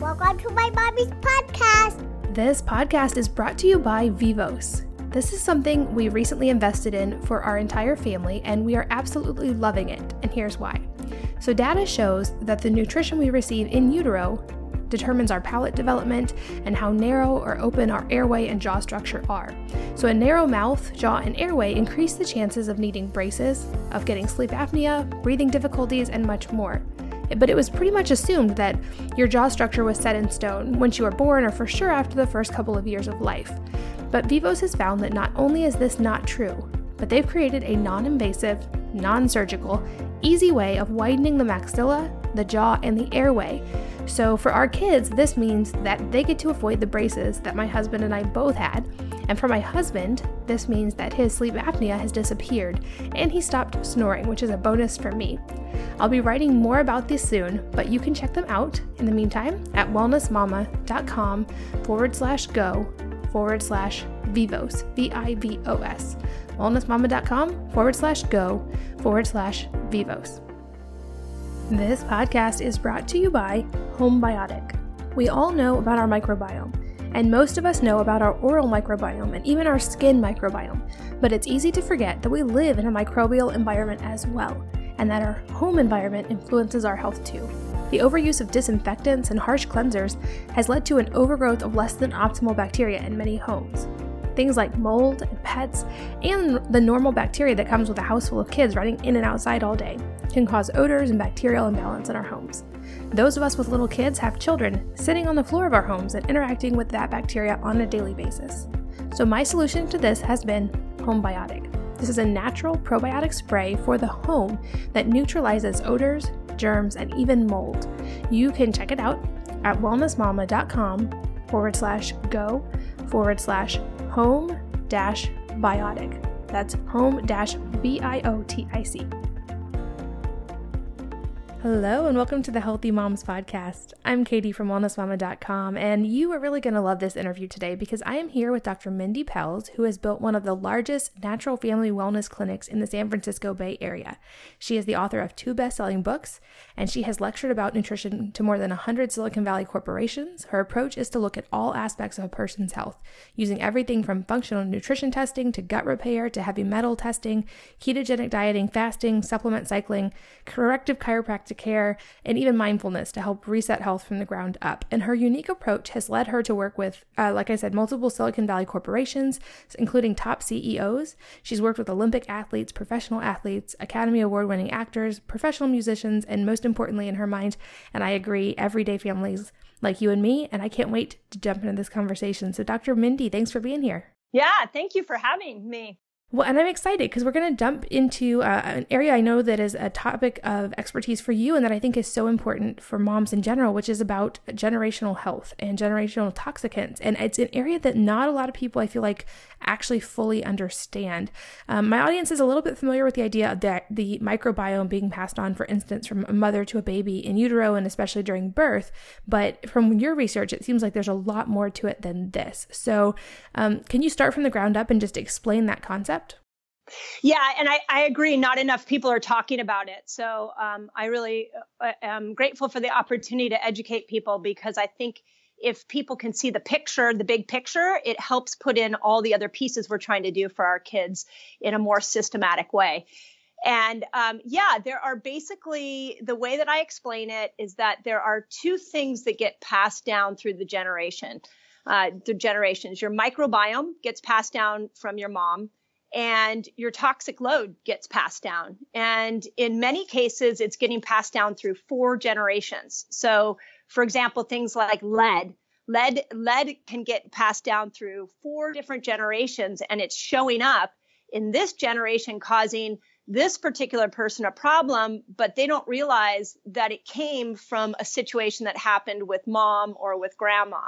Welcome to my mommy's podcast. This podcast is brought to you by Vivos. This is something we recently invested in for our entire family, and we are absolutely loving it. And here's why. So, data shows that the nutrition we receive in utero determines our palate development and how narrow or open our airway and jaw structure are. So, a narrow mouth, jaw, and airway increase the chances of needing braces, of getting sleep apnea, breathing difficulties, and much more. But it was pretty much assumed that your jaw structure was set in stone once you were born or for sure after the first couple of years of life. But Vivos has found that not only is this not true, but they've created a non invasive, non surgical, easy way of widening the maxilla, the jaw, and the airway. So, for our kids, this means that they get to avoid the braces that my husband and I both had. And for my husband, this means that his sleep apnea has disappeared and he stopped snoring, which is a bonus for me. I'll be writing more about this soon, but you can check them out in the meantime at wellnessmama.com forward slash go forward slash vivos, V I V O S. Wellnessmama.com forward slash go forward slash vivos. This podcast is brought to you by Homebiotic. We all know about our microbiome, and most of us know about our oral microbiome and even our skin microbiome, but it's easy to forget that we live in a microbial environment as well, and that our home environment influences our health too. The overuse of disinfectants and harsh cleansers has led to an overgrowth of less than optimal bacteria in many homes. Things like mold and pets, and the normal bacteria that comes with a house full of kids running in and outside all day, can cause odors and bacterial imbalance in our homes. Those of us with little kids have children sitting on the floor of our homes and interacting with that bacteria on a daily basis. So, my solution to this has been Homebiotic. This is a natural probiotic spray for the home that neutralizes odors, germs, and even mold. You can check it out at wellnessmama.com forward slash go forward slash home dash biotic. That's home dash B I O T I C. Hello, and welcome to the Healthy Moms Podcast. I'm Katie from wellnessmama.com, and you are really going to love this interview today because I am here with Dr. Mindy Pelz, who has built one of the largest natural family wellness clinics in the San Francisco Bay Area. She is the author of two best selling books, and she has lectured about nutrition to more than 100 Silicon Valley corporations. Her approach is to look at all aspects of a person's health, using everything from functional nutrition testing to gut repair to heavy metal testing, ketogenic dieting, fasting, supplement cycling, corrective chiropractic care, and even mindfulness to help reset health from the ground up. And her unique approach has led her to work with, uh, like I said, multiple Silicon Valley corporations, including top CEOs. She's worked with Olympic athletes, professional athletes, Academy Award winning actors, professional musicians, and most importantly, in her mind, and I agree, everyday families like you and me. And I can't wait to jump into this conversation. So, Dr. Mindy, thanks for being here. Yeah, thank you for having me. Well, and I'm excited because we're going to jump into uh, an area I know that is a topic of expertise for you and that I think is so important for moms in general, which is about generational health and generational toxicants. And it's an area that not a lot of people, I feel like, actually fully understand. Um, my audience is a little bit familiar with the idea of that the microbiome being passed on, for instance, from a mother to a baby in utero and especially during birth. But from your research, it seems like there's a lot more to it than this. So, um, can you start from the ground up and just explain that concept? Yeah, and I, I agree. Not enough people are talking about it. So um, I really uh, am grateful for the opportunity to educate people because I think if people can see the picture, the big picture, it helps put in all the other pieces we're trying to do for our kids in a more systematic way. And um, yeah, there are basically the way that I explain it is that there are two things that get passed down through the generation, uh, the generations. Your microbiome gets passed down from your mom and your toxic load gets passed down. And in many cases, it's getting passed down through four generations. So, for example, things like lead. Lead, lead can get passed down through four different generations, and it's showing up in this generation, causing this particular person a problem, but they don't realize that it came from a situation that happened with mom or with grandma.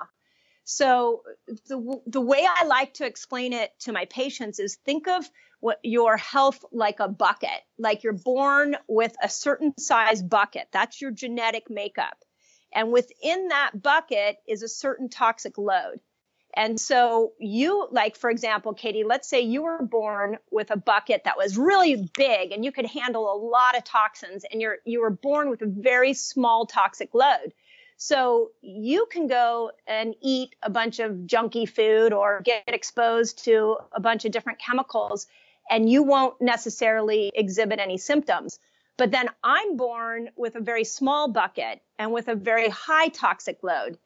So the the way I like to explain it to my patients is think of what your health like a bucket. Like you're born with a certain size bucket. That's your genetic makeup. And within that bucket is a certain toxic load. And so you like for example, Katie, let's say you were born with a bucket that was really big and you could handle a lot of toxins and you're you were born with a very small toxic load. So you can go and eat a bunch of junky food or get exposed to a bunch of different chemicals and you won't necessarily exhibit any symptoms. But then I'm born with a very small bucket and with a very high toxic load.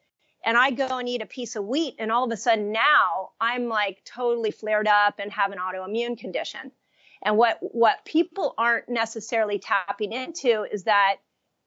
And I go and eat a piece of wheat and all of a sudden now I'm like totally flared up and have an autoimmune condition. And what, what people aren't necessarily tapping into is that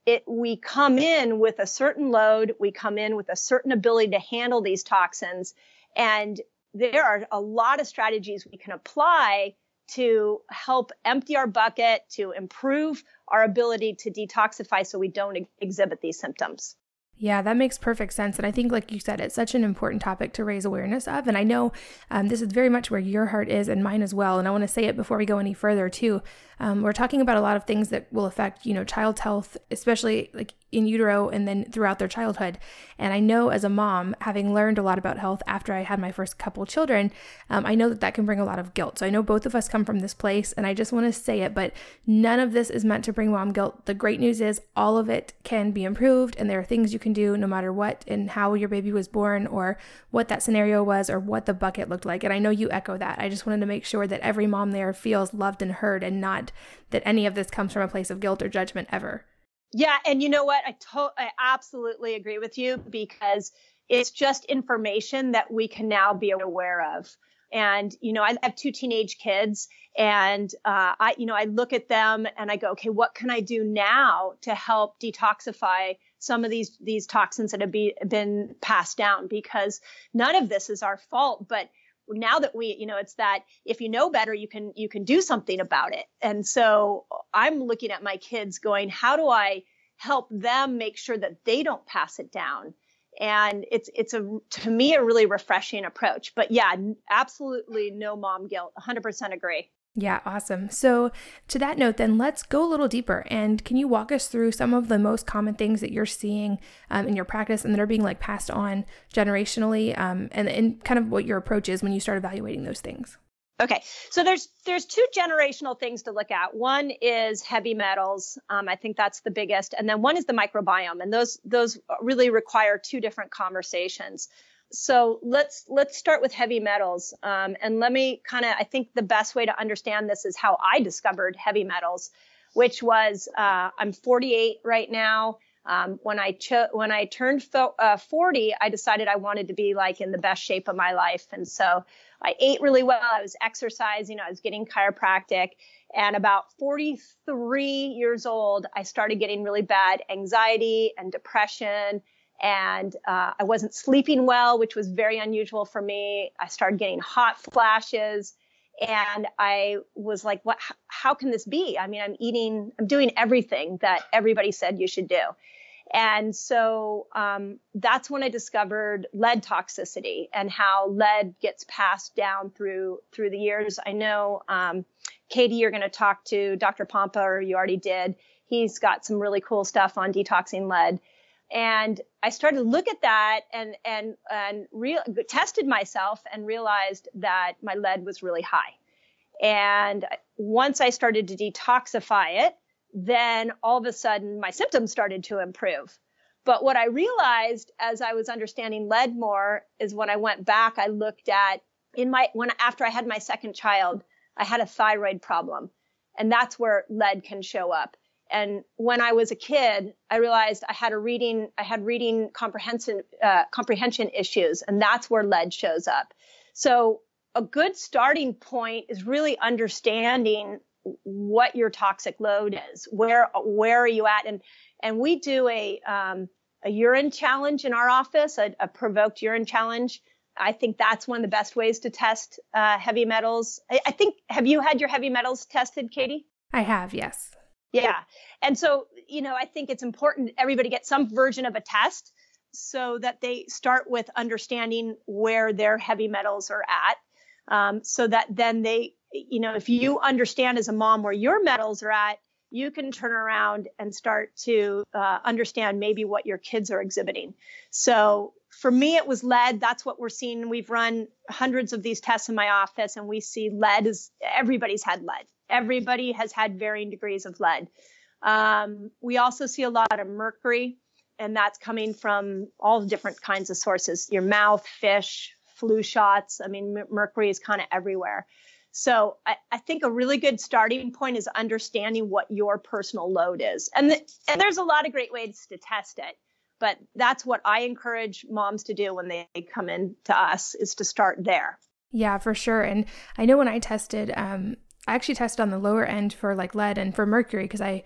it, we come in with a certain load, we come in with a certain ability to handle these toxins. And there are a lot of strategies we can apply to help empty our bucket, to improve our ability to detoxify so we don't ex- exhibit these symptoms. Yeah, that makes perfect sense. And I think, like you said, it's such an important topic to raise awareness of. And I know um, this is very much where your heart is and mine as well. And I want to say it before we go any further, too. Um, we're talking about a lot of things that will affect, you know, child's health, especially like in utero and then throughout their childhood. And I know as a mom, having learned a lot about health after I had my first couple children, um, I know that that can bring a lot of guilt. So I know both of us come from this place, and I just want to say it, but none of this is meant to bring mom guilt. The great news is all of it can be improved, and there are things you can do no matter what and how your baby was born or what that scenario was or what the bucket looked like. And I know you echo that. I just wanted to make sure that every mom there feels loved and heard and not that any of this comes from a place of guilt or judgment ever. Yeah, and you know what? I to- I absolutely agree with you because it's just information that we can now be aware of. And you know, I have two teenage kids, and uh, I, you know, I look at them and I go, okay, what can I do now to help detoxify some of these these toxins that have be, been passed down? Because none of this is our fault, but now that we you know it's that if you know better you can you can do something about it. And so i'm looking at my kids going how do i help them make sure that they don't pass it down? And it's it's a to me a really refreshing approach. But yeah absolutely no mom guilt. 100% agree yeah, awesome. So, to that note, then let's go a little deeper. And can you walk us through some of the most common things that you're seeing um, in your practice and that are being like passed on generationally, um, and and kind of what your approach is when you start evaluating those things? Okay, so there's there's two generational things to look at. One is heavy metals. Um, I think that's the biggest, and then one is the microbiome, and those those really require two different conversations so let's let's start with heavy metals. Um, and let me kind of i think the best way to understand this is how i discovered heavy metals which was uh, i'm 48 right now. Um, when i cho- when i turned fo- uh, 40 i decided i wanted to be like in the best shape of my life. And so i ate really well. I was exercising. I was getting chiropractic. And about 43 years old i started getting really bad anxiety and depression and uh, I wasn't sleeping well, which was very unusual for me. I started getting hot flashes, and I was like, "What? How can this be? I mean, I'm eating, I'm doing everything that everybody said you should do." And so um, that's when I discovered lead toxicity and how lead gets passed down through through the years. I know, um, Katie, you're going to talk to Dr. Pompa, or you already did. He's got some really cool stuff on detoxing lead and I started to look at that and and and real tested myself and realized that my lead was really high. And once I started to detoxify it, then all of a sudden my symptoms started to improve. But what I realized as I was understanding lead more is when I went back, I looked at in my when after I had my second child, I had a thyroid problem, and that's where lead can show up. And when I was a kid, I realized I had a reading, I had reading comprehension, uh, comprehension issues, and that's where lead shows up. So a good starting point is really understanding what your toxic load is. Where where are you at? And and we do a um, a urine challenge in our office, a, a, provoked urine challenge. I think that's one of the best ways to test uh, heavy metals. I, I think have you had your heavy metals tested, Katie? I have, yes. Yeah. And so, you know, I think it's important everybody get some version of a test so that they start with understanding where their heavy metals are at. Um, so that then they, you know, if you understand as a mom where your metals are at, you can turn around and start to uh, understand maybe what your kids are exhibiting. So for me, it was lead. That's what we're seeing. We've run hundreds of these tests in my office, and we see lead is everybody's had lead everybody has had varying degrees of lead. Um, we also see a lot of mercury. and that's coming from all different kinds of sources your mouth, fish, flu shots. I mean, m- mercury is kind of everywhere. So I, I, think a really good starting point is understanding what your personal load is. And, and there's a lot of great ways to test it. But that's what I encourage moms to do when they come in to us is to start there. Yeah, for sure. And I know when I tested, um, I actually tested on the lower end for like lead and for mercury because I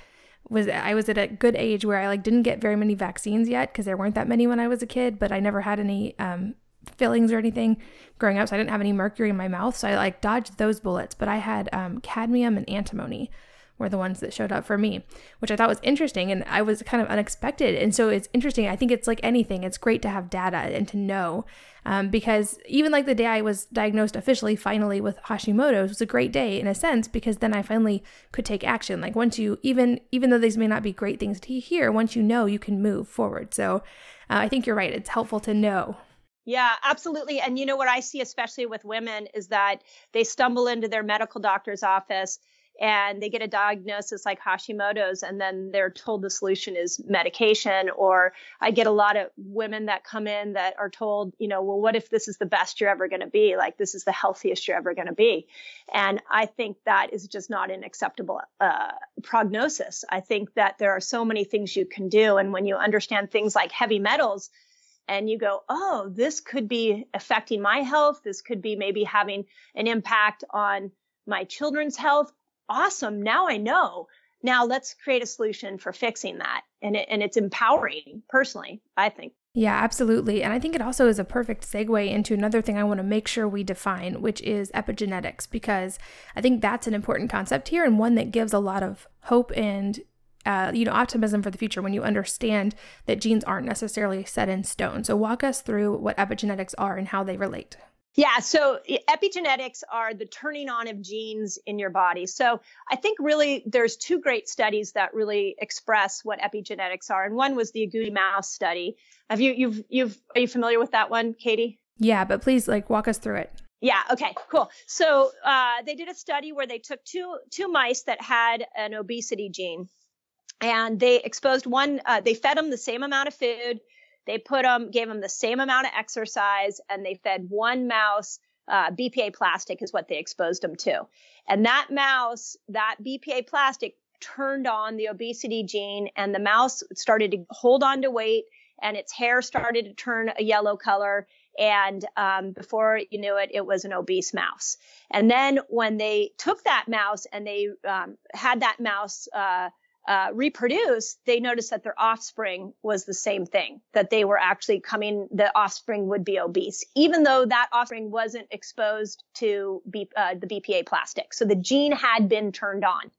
was I was at a good age where I like didn't get very many vaccines yet because there weren't that many when I was a kid, but I never had any um, fillings or anything growing up, so I didn't have any mercury in my mouth, so I like dodged those bullets. But I had um, cadmium and antimony were the ones that showed up for me, which I thought was interesting and I was kind of unexpected. And so it's interesting. I think it's like anything, it's great to have data and to know. Um, because even like the day I was diagnosed officially, finally with Hashimoto's, was a great day in a sense because then I finally could take action. Like once you even even though these may not be great things to hear, once you know, you can move forward. So uh, I think you're right. It's helpful to know. Yeah, absolutely. And you know what I see, especially with women, is that they stumble into their medical doctor's office and they get a diagnosis like Hashimoto's, and then they're told the solution is medication. Or I get a lot of women that come in that are told, you know, well, what if this is the best you're ever going to be? Like, this is the healthiest you're ever going to be. And I think that is just not an acceptable uh, prognosis. I think that there are so many things you can do. And when you understand things like heavy metals, and you go, oh, this could be affecting my health. This could be maybe having an impact on my children's health awesome. Now I know. Now let's create a solution for fixing that. And, it, and it's empowering personally, I think. Yeah, absolutely. And I think it also is a perfect segue into another thing I want to make sure we define, which is epigenetics, because I think that's an important concept here and one that gives a lot of hope and uh, you know optimism for the future when you understand that genes aren't necessarily set in stone. So walk us through what epigenetics are and how they relate. Yeah, so epigenetics are the turning on of genes in your body. So I think really there's two great studies that really express what epigenetics are, and one was the agouti mouse study. Have you you've you've are you familiar with that one, Katie? Yeah, but please like walk us through it. Yeah. Okay. Cool. So uh, they did a study where they took two two mice that had an obesity gene, and they exposed one. Uh, they fed them the same amount of food they put them, gave them the same amount of exercise, and they fed one mouse uh, BPA plastic is what they exposed them to. And that mouse, that BPA plastic turned on the obesity gene, and the mouse started to hold on to weight, and its hair started to turn a yellow color. And um, before you knew it, it was an obese mouse. And then when they took that mouse and they um, had that mouse uh, uh, reproduce, they noticed that their offspring was the same thing, that they were actually coming, the offspring would be obese, even though that offspring wasn't exposed to B, uh, the BPA plastic. So the gene had been turned on.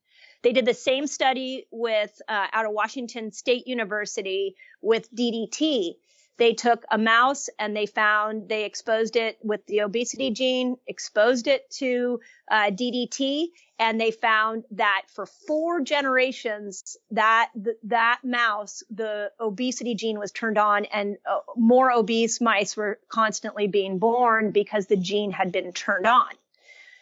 They did the same study with, uh, out of Washington State University with DDT they took a mouse and they found they exposed it with the obesity gene, exposed it to uh, DDT, and they found that for four generations, that th- that mouse, the obesity gene was turned on, and uh, more obese mice were constantly being born because the gene had been turned on.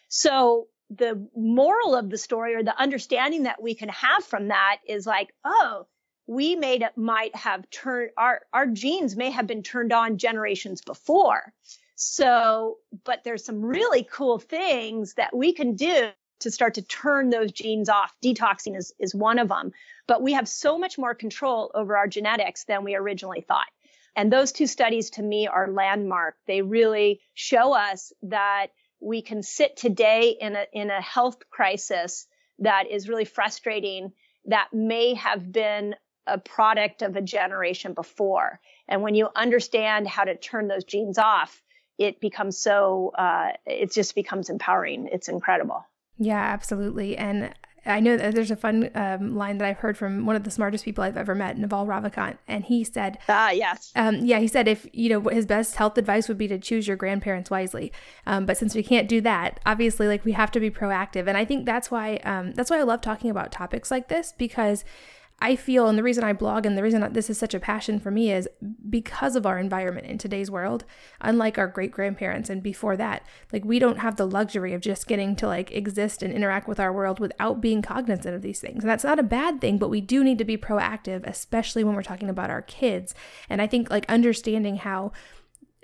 So the moral of the story or the understanding that we can have from that is like, oh, we may might have turned our our genes may have been turned on generations before. So, but there's some really cool things that we can do to start to turn those genes off. Detoxing is, is one of them, but we have so much more control over our genetics than we originally thought. And those two studies to me are landmark. They really show us that we can sit today in a, in a health crisis that is really frustrating that may have been a product of a generation before. And when you understand how to turn those genes off, it becomes so, uh, it just becomes empowering. It's incredible. Yeah, absolutely. And I know that there's a fun um, line that I've heard from one of the smartest people I've ever met, Naval Ravikant, and he said, "Ah, yes, um, yeah." He said, if you know, his best health advice would be to choose your grandparents wisely. Um, but since we can't do that, obviously, like we have to be proactive, and I think that's why um, that's why I love talking about topics like this because I feel, and the reason I blog and the reason this is such a passion for me is because of our environment in today's world. Unlike our great grandparents and before that, like we don't have the luxury of just getting to like exist and interact with our world without being cognizant of these things. And that's not a bad thing, but we do need to be proactive, especially when we're talking about our kids. And I think like understanding how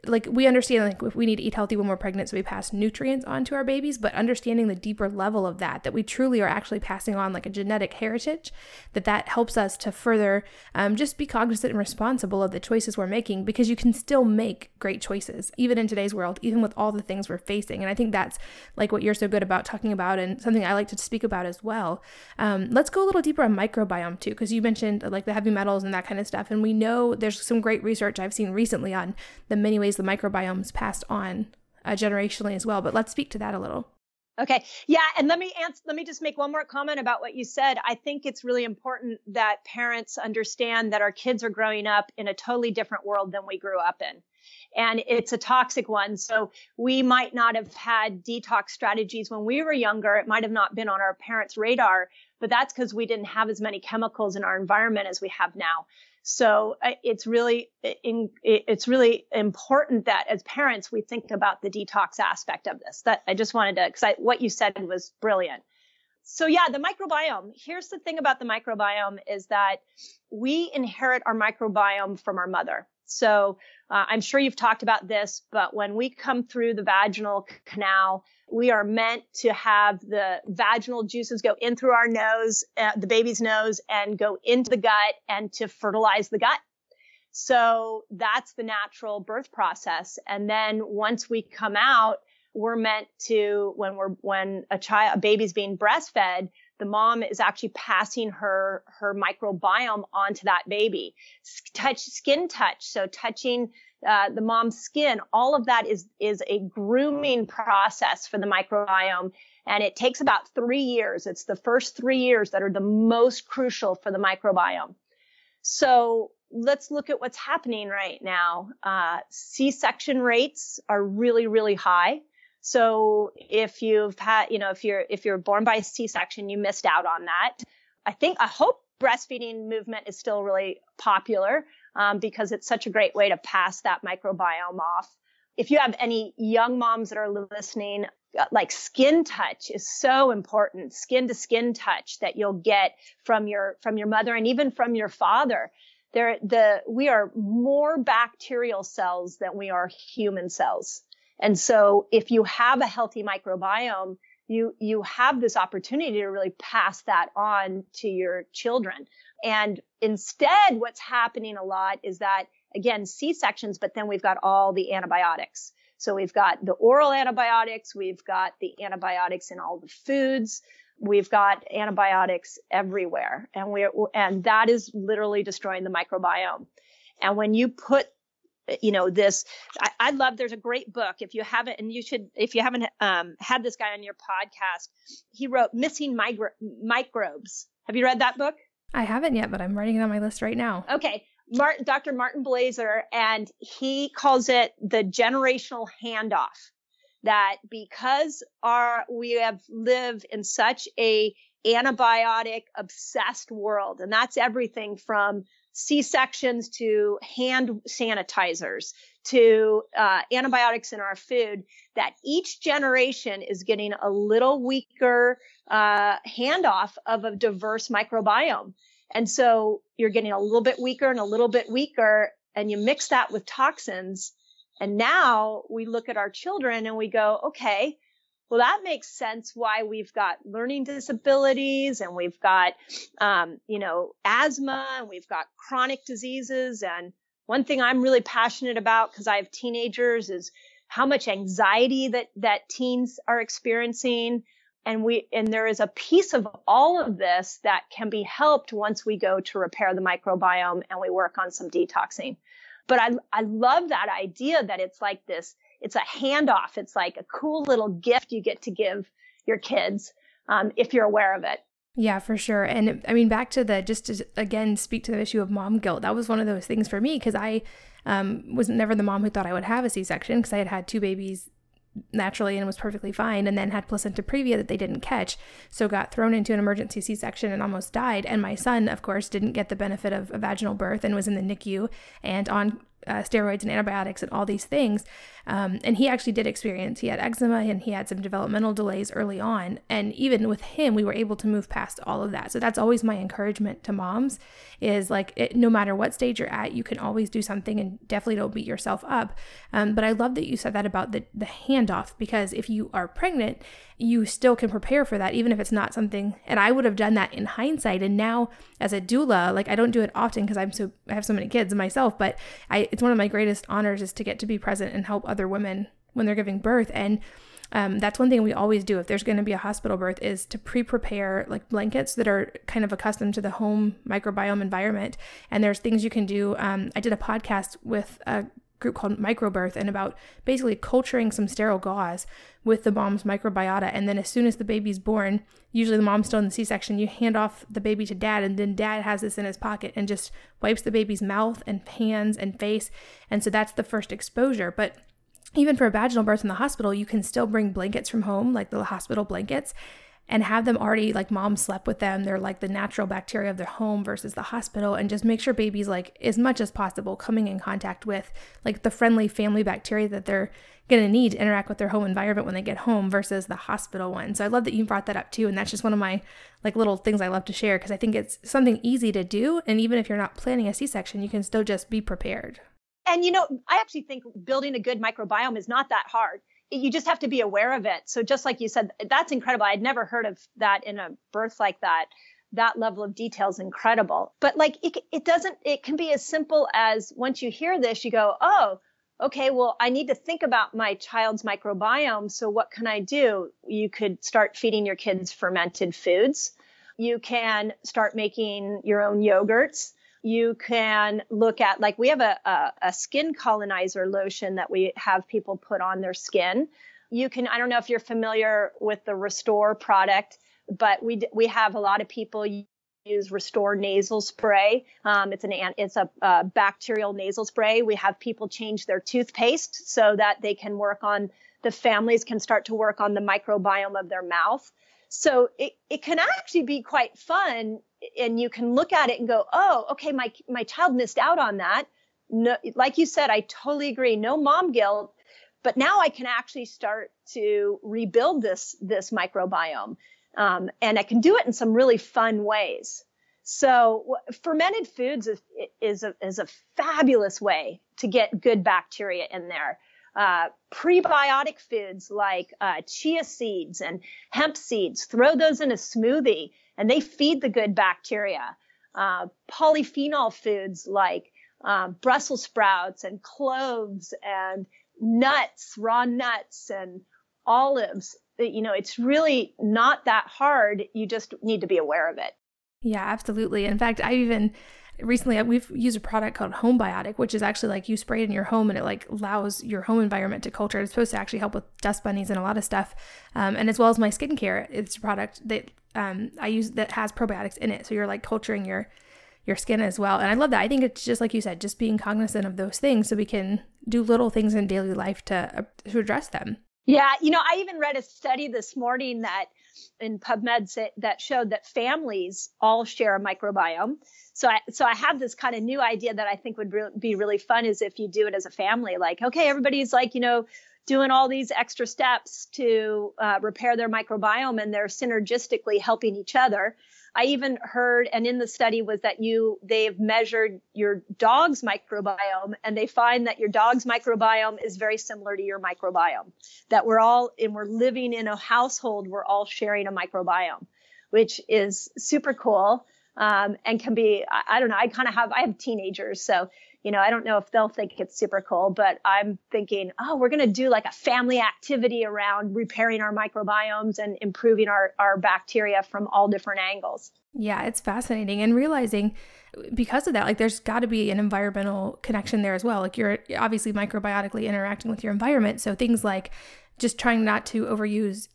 like we understand like if we need to eat healthy when we're pregnant so we pass nutrients on to our babies but understanding the deeper level of that that we truly are actually passing on like a genetic heritage that that helps us to further um, just be cognizant and responsible of the choices we're making because you can still make great choices even in today's world even with all the things we're facing. And i think that's like what you're so good about talking about and something i like to speak about as well. Um, let's go a little deeper on microbiome too because you mentioned like the heavy metals and that kind of stuff and we know there's some great research i've seen recently on the many ways ways the microbiome's passed on uh, generationally as well. But let's speak to that a little. Okay. Yeah, and let me answer let me just make one more comment about what you said. I think it's really important that parents understand that our kids are growing up in a totally different world than we grew up in. And it's a toxic one. So we might not have had detox strategies when we were younger. It might have not been on our parents' radar, but that's because we didn't have as many chemicals in our environment as we have now. So uh, it's really it's really important that as parents we think about the detox aspect of this. That I just wanted to because what you said was brilliant. So yeah, the microbiome. Here's the thing about the microbiome is that we inherit our microbiome from our mother. So uh, I'm sure you've talked about this, but when we come through the vaginal canal, we are meant to have the vaginal juices go in through our nose, uh, the baby's nose, and go into the gut and to fertilize the gut. So that's the natural birth process. And then once we come out, we're meant to, when we're, when a child, a baby's being breastfed, the mom is actually passing her, her microbiome onto that baby. Touch, skin touch. So touching uh, the mom's skin, all of that is, is a grooming process for the microbiome. And it takes about three years. It's the first three years that are the most crucial for the microbiome. So let's look at what's happening right now. Uh, C-section rates are really, really high. So if you've had, you know, if you're, if you're born by C-section, you missed out on that. I think, I hope breastfeeding movement is still really popular um, because it's such a great way to pass that microbiome off. If you have any young moms that are listening, uh, like skin touch is so important, skin to skin touch that you'll get from your from your mother and even from your father. There, the we are more bacterial cells than we are human cells. And so if you have a healthy microbiome, you, you have this opportunity to really pass that on to your children. And instead, what's happening a lot is that again, C-sections, but then we've got all the antibiotics. So we've got the oral antibiotics. We've got the antibiotics in all the foods. We've got antibiotics everywhere. And we and that is literally destroying the microbiome. And when you put you know this I, I, love there's a great book if you haven't and you should if you haven't um, had this guy on your podcast he wrote missing micro- microbes have you read that book I haven't yet, but I'm writing it on my list right now. Okay. Martin, Dr. Martin Blaser, and he calls it the generational handoff. That because our we have lived in such a antibiotic obsessed world, and that's everything from C-sections to hand sanitizers to uh, antibiotics in our food, that each generation is getting a little weaker uh, handoff of a diverse microbiome. And so you're getting a little bit weaker and a little bit weaker, and you mix that with toxins. And now we look at our children and we go, okay, well, that makes sense why we've got learning disabilities and we've got, um, you know, asthma and we've got chronic diseases. And one thing I'm really passionate about because I have teenagers is how much anxiety that, that teens are experiencing. And we, and there is a piece of all of this that can be helped once we go to repair the microbiome and we work on some detoxing. But I, I love that idea that it's like this, it's a handoff. It's like a cool little gift you get to give your kids um, if you're aware of it. Yeah, for sure. And I mean, back to the just to again speak to the issue of mom guilt. That was one of those things for me because I um, was never the mom who thought I would have a C section because I had had two babies naturally and was perfectly fine, and then had placenta previa that they didn't catch. So got thrown into an emergency C section and almost died. And my son, of course, didn't get the benefit of a vaginal birth and was in the NICU and on uh, steroids and antibiotics and all these things. Um, and he actually did experience, he had eczema and he had some developmental delays early on. And even with him, we were able to move past all of that. So that's always my encouragement to moms is like, it, no matter what stage you're at, you can always do something and definitely don't beat yourself up. Um, but I love that you said that about the, the handoff because if you are pregnant, you still can prepare for that, even if it's not something. And I would have done that in hindsight. And now as a doula, like I don't do it often because I'm so, I have so many kids myself, but I, it's one of my greatest honors is to get to be present and help other women when they're giving birth. And um, that's one thing we always do. If there's going to be a hospital birth is to pre-prepare like blankets that are kind of accustomed to the home microbiome environment. And there's things you can do. Um, i did a podcast with a group called microbirth and about basically culturing some sterile gauze with the mom's microbiota. And then as soon as the baby's born usually the mom's still in the c-section you hand off the baby to dad and then dad has this in his pocket and just wipes the baby's mouth and hands and face. And so that's the first exposure. But even for a vaginal birth in the hospital, you can still bring blankets from home, like the hospital blankets, and have them already like mom slept with them. They're like the natural bacteria of their home versus the hospital, and just make sure babies like as much as possible coming in contact with like the friendly family bacteria that they're going to need to interact with their home environment when they get home versus the hospital one. So I love that you brought that up too, and that's just one of my like little things I love to share because I think it's something easy to do, and even if you're not planning a C-section, you can still just be prepared and you know, I actually think building a good microbiome is not that hard. You just have to be aware of it. So just like you said, that's incredible. I'd never heard of that in a birth like that. That level of detail is incredible. But like it, it doesn't, it can be as simple as once you hear this, you go, oh, okay, well, I need to think about my child's microbiome. So what can I do? You could start feeding your kids fermented foods. You can start making your own yogurts you can look at like we have a, a, a, skin colonizer lotion that we have people put on their skin. You can i don't know if you're familiar with the restore product but we we have a lot of people use restore nasal spray. Um, it's an it's a, bacterial nasal spray. We have people change their toothpaste so that they can work on the families can start to work on the microbiome of their mouth. So it, it can actually be quite fun and you can look at it and go, oh, okay, my my child missed out on that. No, like you said, I totally agree. No mom guilt, but now I can actually start to rebuild this this microbiome, um, and I can do it in some really fun ways. So fermented foods is is a, is a fabulous way to get good bacteria in there. Uh, prebiotic foods like uh, chia seeds and hemp seeds, throw those in a smoothie and they feed the good bacteria. Uh, polyphenol foods like uh, Brussels sprouts and cloves and nuts, raw nuts and olives. You know, it's really not that hard. You just need to be aware of it. Yeah, absolutely. In fact, I even recently we've used a product called Homebiotic, which is actually like you spray it in your home and it like allows your home environment to culture. It's supposed to actually help with dust bunnies and a lot of stuff. Um, and as well as my skincare, it's a product that um, I use that has probiotics in it. So you're like culturing your your skin as well. And I love that. I think it's just like you said, just being cognizant of those things so we can do little things in daily life to uh, to address them. Yeah, you know, I even read a study this morning that in PubMed that showed that families all share a microbiome. So I, so I have this kind of new idea that I think would re- be really fun is if you do it as a family, like, okay, everybody's like, you know, doing all these extra steps to uh, repair their microbiome and they're synergistically helping each other. I even heard, and in the study was that you, they've measured your dog's microbiome and they find that your dog's microbiome is very similar to your microbiome. That we're all, and we're living in a household, we're all sharing a microbiome, which is super cool. Um, and can be, I, I don't know, I kind of have, I have teenagers. So you know, I don't know if they'll think it's super cool, but I'm thinking, oh, we're going to do like a family activity around repairing our microbiomes and improving our, our bacteria from all different angles. Yeah, it's fascinating. And realizing because of that, like there's got to be an environmental connection there as well. Like you're obviously microbiotically interacting with your environment. So things like just trying not to overuse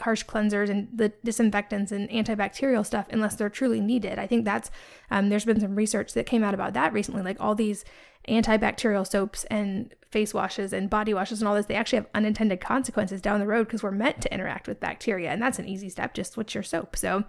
harsh cleansers and the disinfectants and antibacterial stuff unless they're truly needed. I think that's um, there's been some research that came out about that recently, like all these antibacterial soaps and face washes and body washes and all this, they actually have unintended consequences down the road because we're meant to interact with bacteria. And that's an easy step. Just switch your soap. So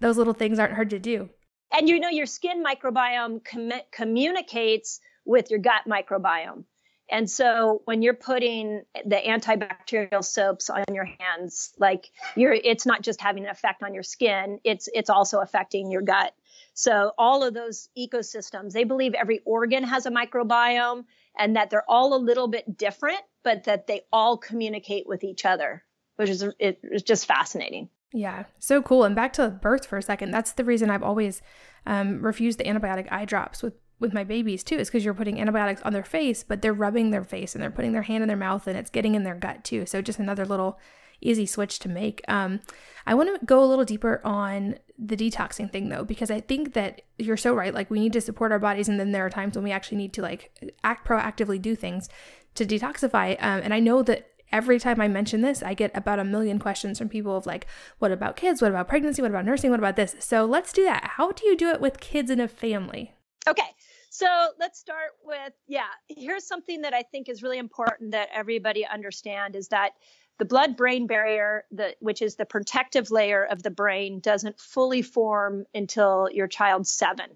those little things aren't hard to do. And you know, your skin microbiome com- communicates with your gut microbiome. And so when you're putting the antibacterial soaps on your hands, like you're it's not just having an effect on your skin, it's it's also affecting your gut. So all of those ecosystems, they believe every organ has a microbiome and that they're all a little bit different, but that they all communicate with each other, which is it's just fascinating. Yeah, so cool. And back to birth for a second. That's the reason I've always um, refused the antibiotic eye drops with with my babies too is because you're putting antibiotics on their face, but they're rubbing their face and they're putting their hand in their mouth and it's getting in their gut too. So just another little easy switch to make. Um, I want to go a little deeper on the detoxing thing though, because I think that you're so right. Like we need to support our bodies, and then there are times when we actually need to like act proactively, do things to detoxify. Um, and I know that every time I mention this, I get about a million questions from people of like, what about kids? What about pregnancy? What about nursing? What about this? So let's do that. How do you do it with kids in a family? Okay. So let's start with, yeah, here's something that I think is really important that everybody understand is that the blood brain barrier, the, which is the protective layer of the brain, doesn't fully form until your child's seven.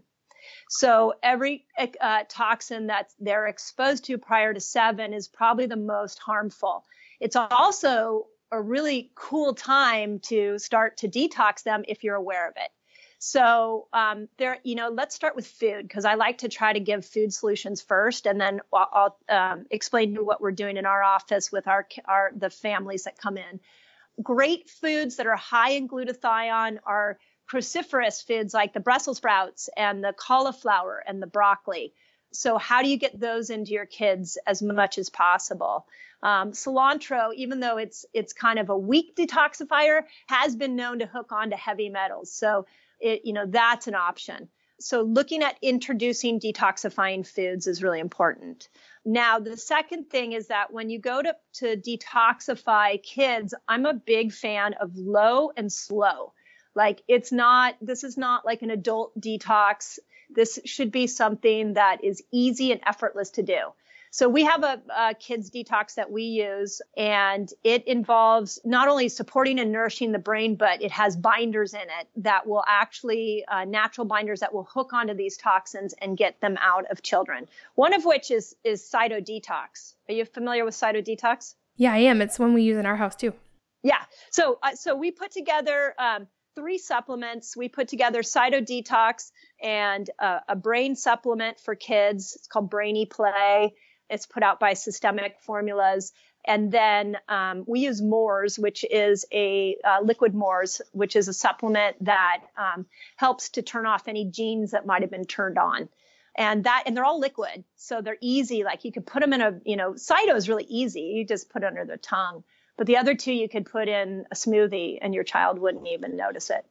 So every uh, toxin that they're exposed to prior to seven is probably the most harmful. It's also a really cool time to start to detox them if you're aware of it. So um, there, you know, let's start with food because I like to try to give food solutions first, and then I'll, I'll um, explain what we're doing in our office with our our the families that come in. Great foods that are high in glutathione are cruciferous foods like the Brussels sprouts and the cauliflower and the broccoli. So how do you get those into your kids as much as possible? Um, cilantro, even though it's it's kind of a weak detoxifier, has been known to hook onto heavy metals. So it, you know, that's an option. So looking at introducing detoxifying foods is really important. Now, the second thing is that when you go to, to detoxify kids, I'm a big fan of low and slow. Like it's not, this is not like an adult detox. This should be something that is easy and effortless to do. So we have a, a, kids detox that we use, and it involves not only supporting and nourishing the brain, but it has binders in it that will actually uh, natural binders that will hook onto these toxins and get them out of children. One of which is is Cyto Detox. Are you familiar with Cyto Detox? Yeah, I am. It's one we use in our house too. Yeah. So uh, so we put together. Um, three supplements. We put together Cyto Detox and uh, a brain supplement for kids. It's called Brainy Play. It's put out by Systemic Formulas. And then um, we use Moors, which is a uh, liquid Moors, which is a supplement that um, helps to turn off any genes that might have been turned on. And that, and they're all liquid, so they're easy. Like you could put them in a, you know, Cyto is really easy. You just put under the tongue. But the other two, you could put in a smoothie, and your child wouldn't even notice it.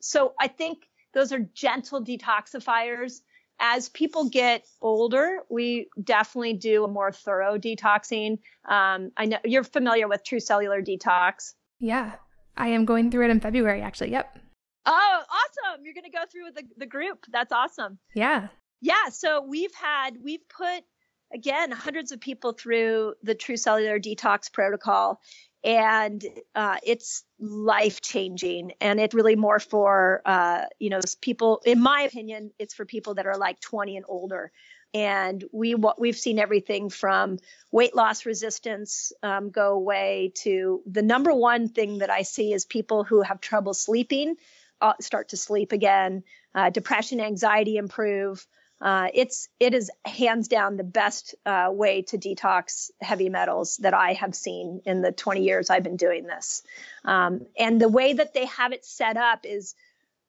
So I think those are gentle detoxifiers as people get older, we definitely do a more thorough detoxing. Um, I know you're familiar with True Cellular Detox. Yeah, I am going through it in February, actually. Yep. Oh, awesome. You're going to go through with the, the group. That's awesome. Yeah. Yeah. So we've had, we've put, again, hundreds of people through the True Cellular Detox protocol and uh, it's life changing and it's really more for uh, you know people in my opinion it's for people that are like 20 and older. And we what we've seen everything from weight loss resistance um, go away to the number one thing that i see is people who have trouble sleeping uh, start to sleep again uh, depression anxiety improve uh, it's it is hands down the best uh, way to detox heavy metals that I have seen in the 20 years I've been doing this. Um, and the way that they have it set up is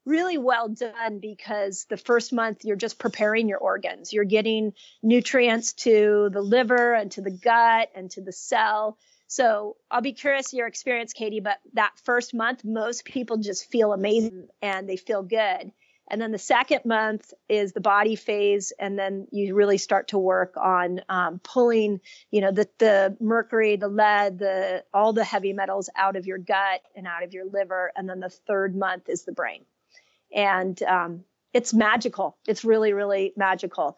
really well done because the first month you're just preparing your organs. You're getting nutrients to the liver and to the gut and to the cell. So I'll be curious your experience, Katie, but that first month, most people just feel amazing and they feel good. And then the second month is the body phase, and then you really start to work on um, pulling, you know, the the mercury, the lead, the all the heavy metals out of your gut and out of your liver. And then the third month is the brain, and um, it's magical. It's really really magical,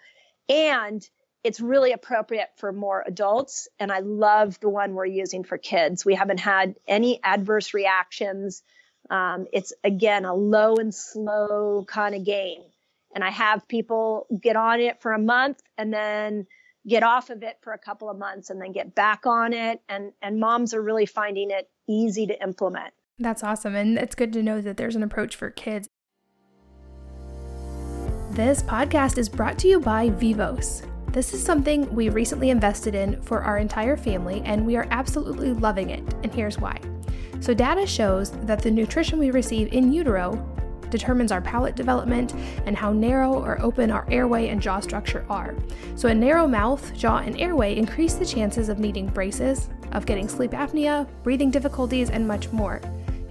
and it's really appropriate for more adults. And I love the one we're using for kids. We haven't had any adverse reactions. Um, it's again a low and slow kind of gain. And I have people get on it for a month and then get off of it for a couple of months and then get back on it. And, and moms are really finding it easy to implement. That's awesome. And it's good to know that there's an approach for kids. This podcast is brought to you by Vivos. This is something we recently invested in for our entire family, and we are absolutely loving it. And here's why. So, data shows that the nutrition we receive in utero determines our palate development and how narrow or open our airway and jaw structure are. So, a narrow mouth, jaw, and airway increase the chances of needing braces, of getting sleep apnea, breathing difficulties, and much more.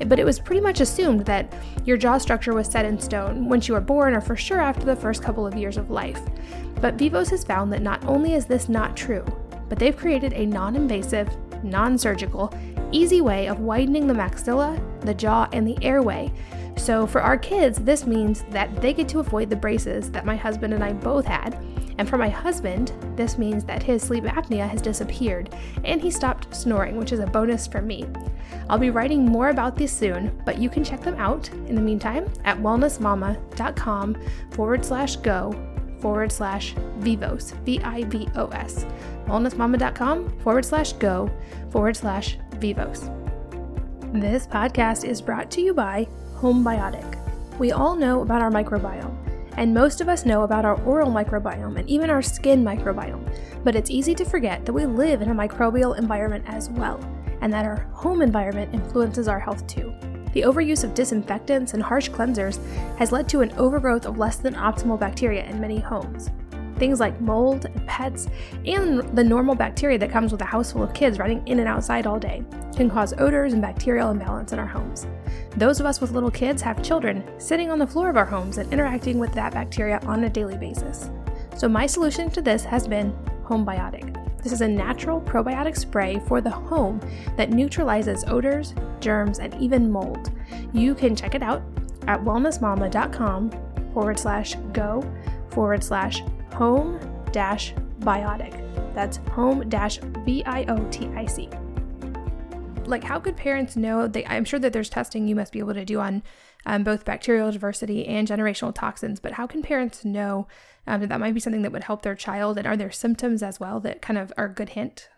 But it was pretty much assumed that your jaw structure was set in stone once you were born or for sure after the first couple of years of life. But Vivos has found that not only is this not true, but they've created a non invasive, non surgical, easy way of widening the maxilla, the jaw, and the airway. So for our kids, this means that they get to avoid the braces that my husband and I both had. And for my husband, this means that his sleep apnea has disappeared and he stopped snoring, which is a bonus for me. I'll be writing more about these soon, but you can check them out in the meantime at wellnessmama.com forward slash go forward slash vivos, V I V O S. Wellnessmama.com forward slash go forward slash vivos. This podcast is brought to you by Homebiotic. We all know about our microbiome, and most of us know about our oral microbiome and even our skin microbiome, but it's easy to forget that we live in a microbial environment as well, and that our home environment influences our health too. The overuse of disinfectants and harsh cleansers has led to an overgrowth of less than optimal bacteria in many homes. Things like mold and pets, and the normal bacteria that comes with a house full of kids running in and outside all day, can cause odors and bacterial imbalance in our homes. Those of us with little kids have children sitting on the floor of our homes and interacting with that bacteria on a daily basis. So, my solution to this has been Homebiotic. This is a natural probiotic spray for the home that neutralizes odors, germs, and even mold. You can check it out at wellnessmama.com forward slash go forward slash home biotic. That's home B I O T I C. Like, how could parents know? They, I'm sure that there's testing you must be able to do on um, both bacterial diversity and generational toxins, but how can parents know um, that that might be something that would help their child? And are there symptoms as well that kind of are a good hint?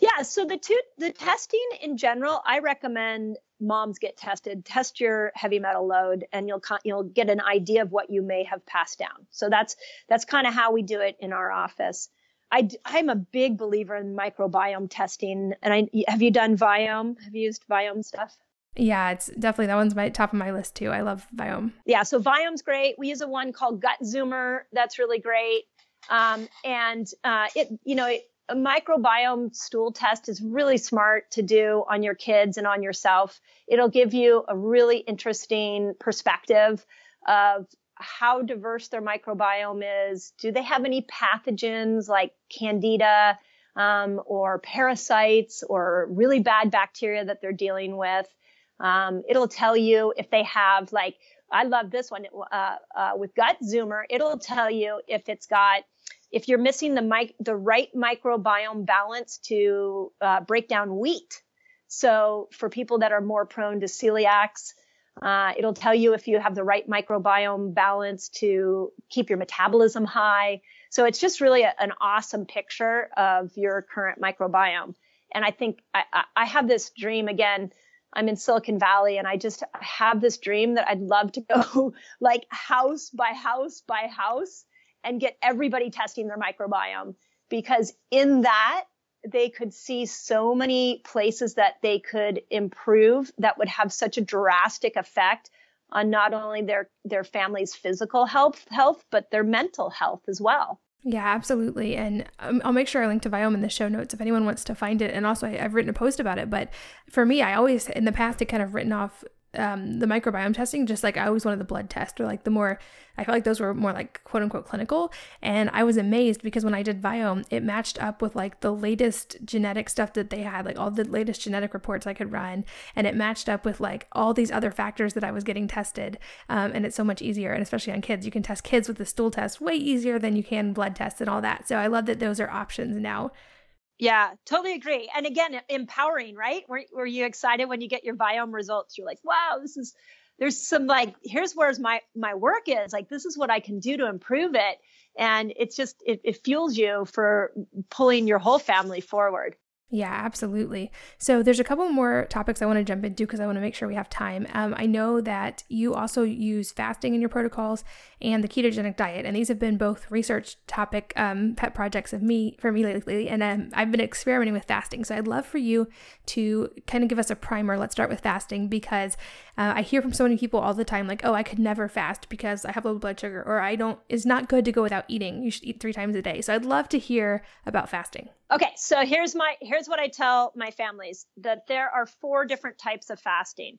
Yeah, so the two the testing in general, I recommend moms get tested. Test your heavy metal load, and you'll you'll get an idea of what you may have passed down. So that's that's kind of how we do it in our office. I, I'm a big believer in microbiome testing. And I have you done Viome? Have you used Viome stuff? Yeah, it's definitely that one's my top of my list too. I love Viome. Yeah, so Viome's great. We use a one called Gut Zoomer. That's really great. Um, and uh, it, you know, it, a microbiome stool test is really smart to do on your kids and on yourself. It'll give you a really interesting perspective of how diverse their microbiome is. Do they have any pathogens like candida um, or parasites or really bad bacteria that they're dealing with? Um, it'll tell you if they have like, I love this one uh, uh, with Gut Zoomer. It'll tell you if it's got, if you're missing the mic, the right microbiome balance to uh, break down wheat. So for people that are more prone to celiacs, uh, it'll tell you if you have the right microbiome balance to keep your metabolism high. So it's just really a, an awesome picture of your current microbiome. And I think I, I have this dream again. I'm in Silicon Valley and I just have this dream that I'd love to go like house by house by house and get everybody testing their microbiome because in that they could see so many places that they could improve that would have such a drastic effect on not only their their family's physical health health but their mental health as well yeah, absolutely. And um, I'll make sure I link to Viome in the show notes if anyone wants to find it. And also, I, have written a post about it. But for me, I always, in the past, had kind of written off um, the microbiome testing, just like I always wanted the blood test or like the more, I felt like those were more like quote unquote clinical. And I was amazed because when I did Viome, it matched up with like the latest genetic stuff that they had, like all the latest genetic reports I could run. And it matched up with like all these other factors that I was getting tested. Um, and it's so much easier. And especially on kids, you can test kids with the stool test way easier than you can blood tests and all that. So I love that those are options now. Yeah, totally agree. And again, empowering, right? Were, were you excited when you get your Viome results? You're like, wow, this is, there's some like, here's where's my, my work is like, this is what I can do to improve it. And it's just, it, it fuels you for pulling your whole family forward. Yeah, absolutely. So there's a couple more topics I want to jump into because I want to make sure we have time. Um, I know that you also use fasting in your protocols and the ketogenic diet, and these have been both research topic um, pet projects of me for me lately. And um, I've been experimenting with fasting, so I'd love for you to kind of give us a primer. Let's start with fasting because uh, I hear from so many people all the time, like, "Oh, I could never fast because I have low blood sugar," or "I don't." It's not good to go without eating. You should eat three times a day. So I'd love to hear about fasting. Okay, so here's my here's what I tell my families that there are four different types of fasting.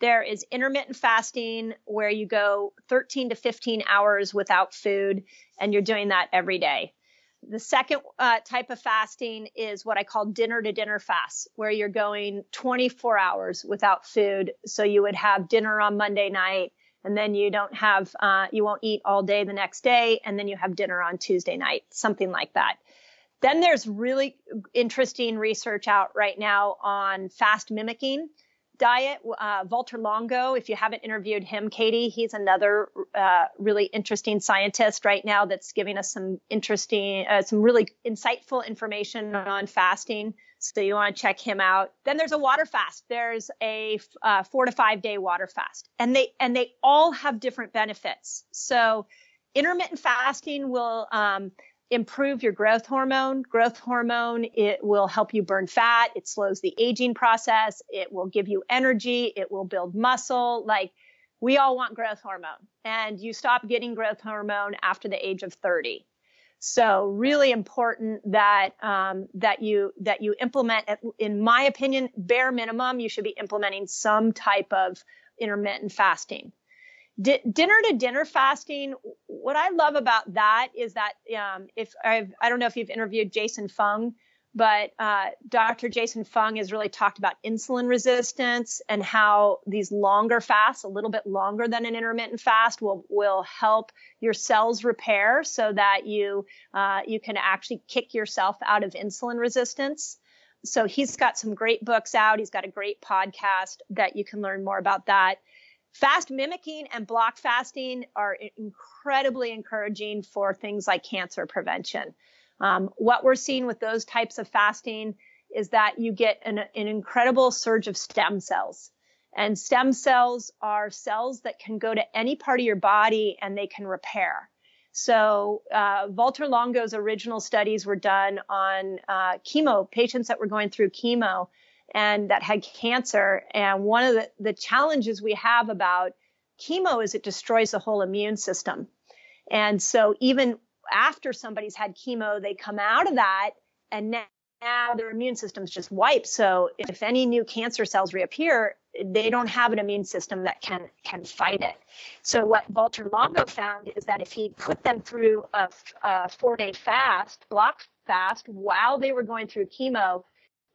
There is intermittent fasting where you go 13 to 15 hours without food and you're doing that every day. The second uh, type of fasting is what I call dinner to dinner fast, where you're going 24 hours without food. So you would have dinner on Monday night, and then you don't have, uh, you won't eat all day the next day, and then you have dinner on Tuesday night, something like that. Then there's really interesting research out right now on fast mimicking diet. Uh, Valter Longo, if you haven't interviewed him, Katie, he's another uh, really interesting scientist right now that's giving us some interesting, uh, some really insightful information on fasting. So you want to check him out. Then there's a water fast. There's a uh, four to five day water fast, and they and they all have different benefits. So intermittent fasting will um, improve your growth hormone. Growth hormone, it will help you burn fat. It slows the aging process. It will give you energy. It will build muscle. Like we all want growth hormone and you stop getting growth hormone after the age of 30. So really important that, um, that you, that you implement, in my opinion, bare minimum, you should be implementing some type of intermittent fasting. D- dinner to dinner fasting what i love about that is that um, if I've, i don't know if you've interviewed jason fung but uh, dr jason fung has really talked about insulin resistance and how these longer fasts a little bit longer than an intermittent fast will will help your cells repair so that you uh, you can actually kick yourself out of insulin resistance. So he's got some great books out. He's got a great podcast that you can learn more about that Fast mimicking and block fasting are incredibly encouraging for things like cancer prevention. Um, what we're seeing with those types of fasting is that you get an, an incredible surge of stem cells. And stem cells are cells that can go to any part of your body and they can repair. So, uh, Valter Longo's original studies were done on uh, chemo patients that were going through chemo and that had cancer. And one of the, the challenges we have about chemo is it destroys the whole immune system. And so even after somebody's had chemo, they come out of that and now, now their immune system is just wiped. So if any new cancer cells reappear, they don't have an immune system that can can fight it. So what Valter Longo found is that if he put them through a, a four day fast, block fast, while they were going through chemo,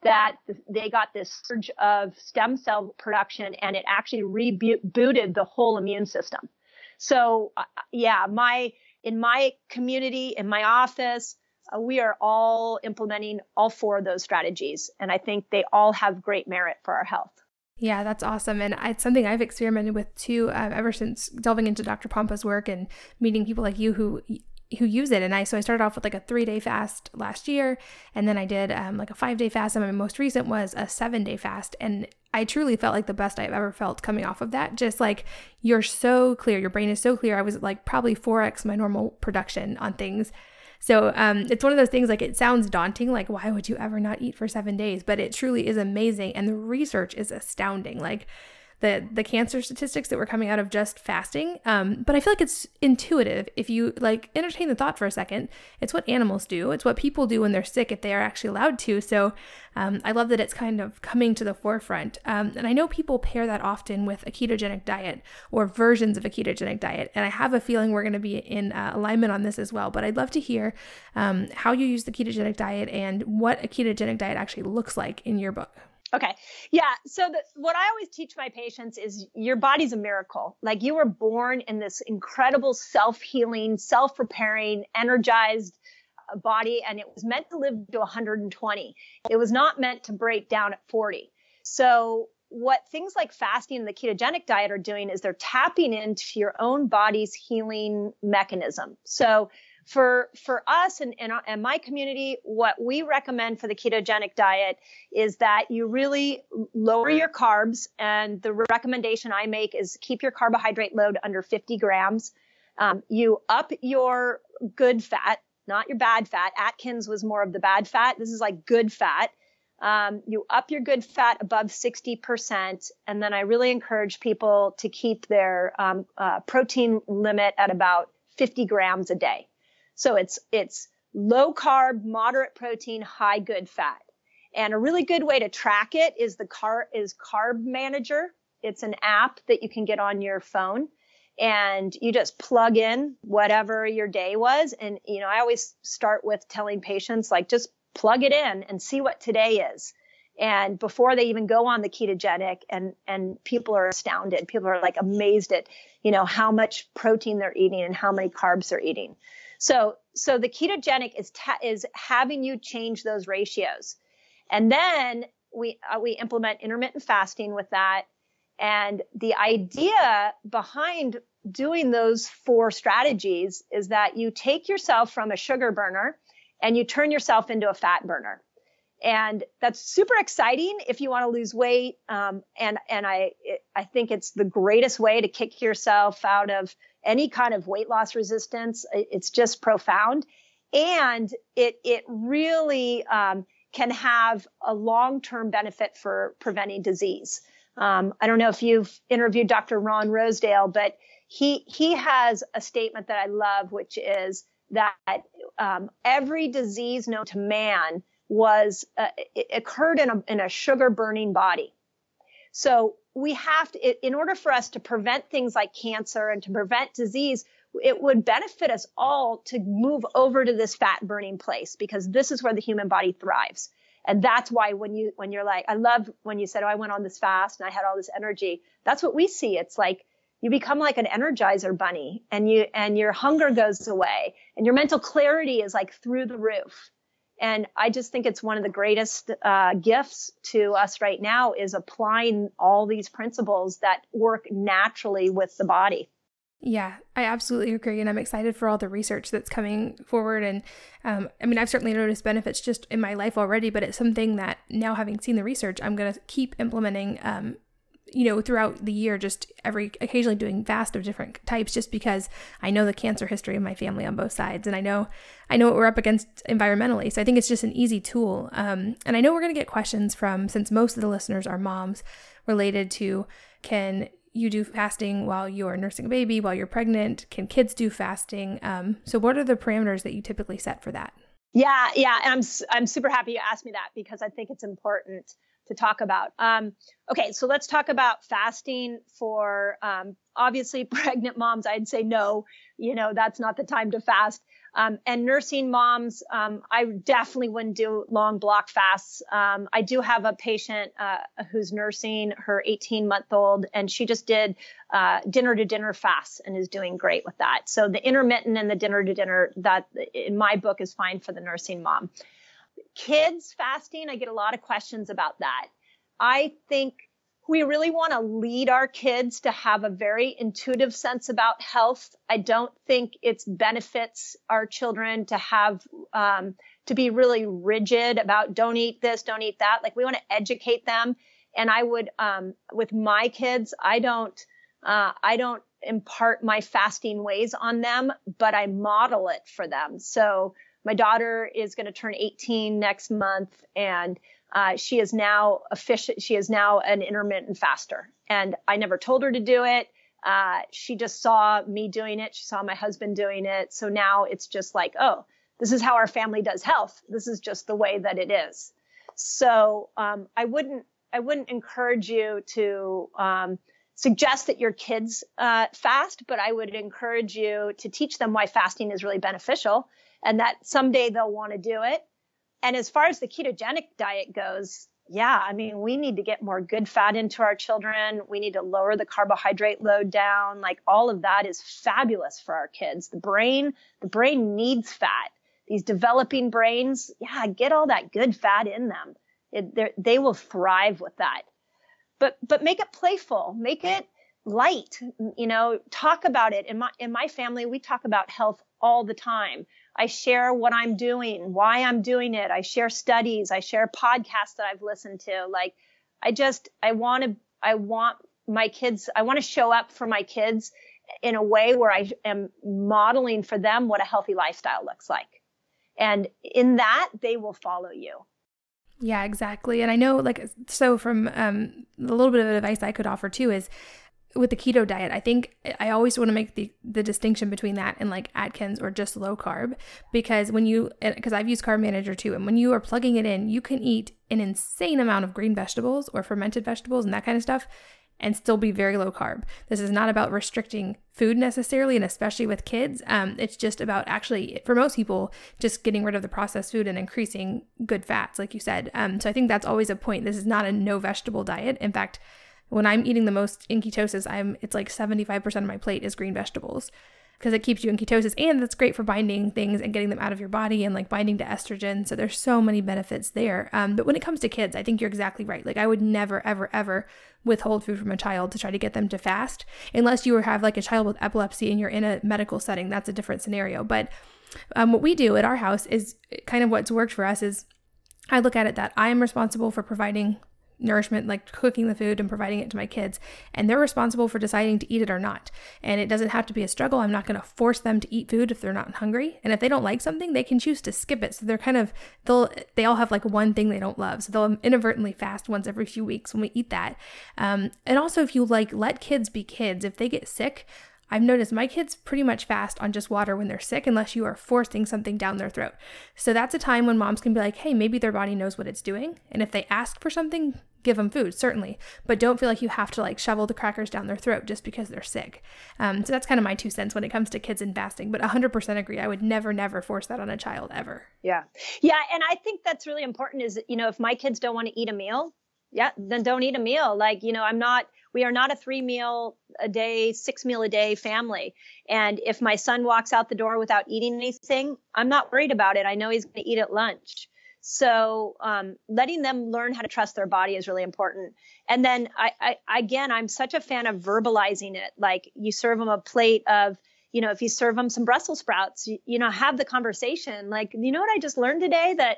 that they got this surge of stem cell production and it actually rebooted the whole immune system. So uh, yeah, my, in my community, in my office, uh, we are all implementing all four of those strategies. And I think they all have great merit for our health. Yeah, that's awesome. And it's something I've experimented with too, um, ever since delving into Dr. Pompa's work and meeting people like you who who use it. And i so i started off with like a three day fast last year. And then i did um, like a five day fast. And my most recent was a seven day fast. And i truly felt like the best i've ever felt coming off of that. Just like you're so clear. Your brain is so clear. I was like probably 4x my normal production on things. So um, it's one of those things like it sounds daunting like why would you ever not eat for seven days? But it truly is amazing. And the research is astounding. Like the the cancer statistics that were coming out of just fasting. Um, but I feel like it's intuitive if you like entertain the thought for a second. It's what animals do. It's what people do when they're sick if they are actually allowed to. So um, I love that it's kind of coming to the forefront. Um, and I know people pair that often with a ketogenic diet or versions of a ketogenic diet. And I have a feeling we're going to be in uh, alignment on this as well. But I'd love to hear um, how you use the ketogenic diet and what a ketogenic diet actually looks like in your book. Okay. Yeah. So the, what I always teach my patients is your body's a miracle. Like you were born in this incredible self-healing, self-repairing, energized uh, body and it was meant to live to 120. It was not meant to break down at 40. So what things like fasting and the ketogenic diet are doing is they're tapping into your own body's healing mechanism. So for for us and, and, and my community, what we recommend for the ketogenic diet is that you really lower your carbs. And the recommendation I make is keep your carbohydrate load under 50 grams. Um, you up your good fat, not your bad fat. Atkins was more of the bad fat. This is like good fat. Um, you up your good fat above 60%. And then I really encourage people to keep their um, uh, protein limit at about 50 grams a day. So it's, it's low carb, moderate protein, high good fat. And a really good way to track it is the car is Carb Manager. It's an app that you can get on your phone and you just plug in whatever your day was. And, you know, I always start with telling patients like just plug it in and see what today is. And before they even go on the ketogenic and, and people are astounded. People are like amazed at, you know, how much protein they're eating and how many carbs they're eating. So, so the ketogenic is, ta- is having you change those ratios. And then we, uh, we implement intermittent fasting with that. And the idea behind doing those four strategies is that you take yourself from a sugar burner and you turn yourself into a fat burner. And that's super exciting if you want to lose weight. Um, and, and I, I think it's the greatest way to kick yourself out of any kind of weight loss resistance. It's just profound. And it, it really, um, can have a long-term benefit for preventing disease. Um, I don't know if you've interviewed Dr. Ron Rosedale, but he, he has a statement that I love, which is that, um, every disease known to man was, uh, occurred in a, in a sugar burning body. So we have to, in order for us to prevent things like cancer and to prevent disease, it would benefit us all to move over to this fat burning place because this is where the human body thrives. And that's why when you, when you're like, I love when you said, Oh, I went on this fast and I had all this energy. That's what we see. It's like you become like an energizer bunny and you, and your hunger goes away and your mental clarity is like through the roof. And I just think it's one of the greatest uh, gifts to us right now is applying all these principles that work naturally with the body. Yeah, I absolutely agree. And I'm excited for all the research that's coming forward. And um, I mean, I've certainly noticed benefits just in my life already, but it's something that now, having seen the research, I'm going to keep implementing um, you know, throughout the year, just every occasionally doing fast of different types, just because I know the cancer history of my family on both sides, and I know I know what we're up against environmentally. So I think it's just an easy tool. Um, and I know we're going to get questions from since most of the listeners are moms, related to can you do fasting while you're nursing a baby, while you're pregnant? Can kids do fasting? Um, so what are the parameters that you typically set for that? Yeah, yeah, and I'm I'm super happy you asked me that because I think it's important to talk about. Um, okay, so let's talk about fasting for um, obviously pregnant moms. I'd say no, you know, that's not the time to fast. Um, and nursing moms, um, I definitely wouldn't do long block fasts. Um, I do have a patient uh, who's nursing her 18 month old, and she just did uh, dinner to dinner fasts and is doing great with that. So the intermittent and the dinner to dinner, that in my book is fine for the nursing mom. Kids fasting, I get a lot of questions about that. I think we really want to lead our kids to have a very intuitive sense about health. I don't think it benefits our children to have, um, to be really rigid about don't eat this, don't eat that. Like we want to educate them. And I would, um, with my kids, I don't, uh, I don't impart my fasting ways on them, but I model it for them. So my daughter is going to turn 18 next month and uh, she is now efficient. She is now an intermittent faster. And I never told her to do it. Uh, she just saw me doing it. She saw my husband doing it. So now it's just like, oh, this is how our family does health. This is just the way that it is. So um, I wouldn't I wouldn't encourage you to um, suggest that your kids uh, fast, but I would encourage you to teach them why fasting is really beneficial and that someday they'll want to do it. And as far as the ketogenic diet goes, yeah, I mean, we need to get more good fat into our children. We need to lower the carbohydrate load down. Like all of that is fabulous for our kids. The brain, the brain needs fat. These developing brains, yeah, get all that good fat in them. It, they will thrive with that. But but make it playful, make it light. You know, talk about it. In my in my family, we talk about health all the time. I share what I'm doing, why I'm doing it. I share studies. I share podcasts that I've listened to. Like, I just, I want to, I want my kids, I want to show up for my kids in a way where I am modeling for them what a healthy lifestyle looks like. And in that, they will follow you. Yeah, exactly. And I know, like, so from um, a little bit of advice I could offer too is with the keto diet, I think I always want to make the, the distinction between that and like Atkins or just low carb because when you, because I've used Carb Manager too, and when you are plugging it in, you can eat an insane amount of green vegetables or fermented vegetables and that kind of stuff and still be very low carb. This is not about restricting food necessarily, and especially with kids. Um, it's just about actually, for most people, just getting rid of the processed food and increasing good fats, like you said. Um, so I think that's always a point. This is not a no vegetable diet. In fact, when I'm eating the most in ketosis, I'm it's like 75% of my plate is green vegetables because it keeps you in ketosis and that's great for binding things and getting them out of your body and like binding to estrogen. So there's so many benefits there. Um, but when it comes to kids, I think you're exactly right. Like I would never, ever, ever withhold food from a child to try to get them to fast unless you have like a child with epilepsy and you're in a medical setting. That's a different scenario. But um, what we do at our house is kind of what's worked for us is I look at it that I am responsible for providing nourishment, like cooking the food and providing it to my kids. And they're responsible for deciding to eat it or not. And it doesn't have to be a struggle. I'm not going to force them to eat food if they're not hungry. And if they don't like something, they can choose to skip it. So they're kind of, they'll, they all have like one thing they don't love. So they'll inadvertently fast once every few weeks when we eat that. Um, and also, if you like let kids be kids, if they get sick, I've noticed my kids pretty much fast on just water when they're sick unless you are forcing something down their throat. So that's a time when moms can be like, hey, maybe their body knows what it's doing. And if they ask for something, give them food, certainly. But don't feel like you have to like shovel the crackers down their throat just because they're sick. Um, so that's kind of my two cents when it comes to kids and fasting. But 100% agree. I would never, never force that on a child ever. Yeah. Yeah. And I think that's really important is, you know, if my kids don't want to eat a meal, yeah, then don't eat a meal. Like, you know, I'm not, we are not a three meal a day, six meal a day family. And if my son walks out the door without eating anything, I'm not worried about it. I know he's going to eat at lunch. So um, letting them learn how to trust their body is really important. And then I, I, again, I'm such a fan of verbalizing it. Like you serve them a plate of, you know, if you serve them some Brussels sprouts, you, you know, have the conversation. Like, you know what I just learned today that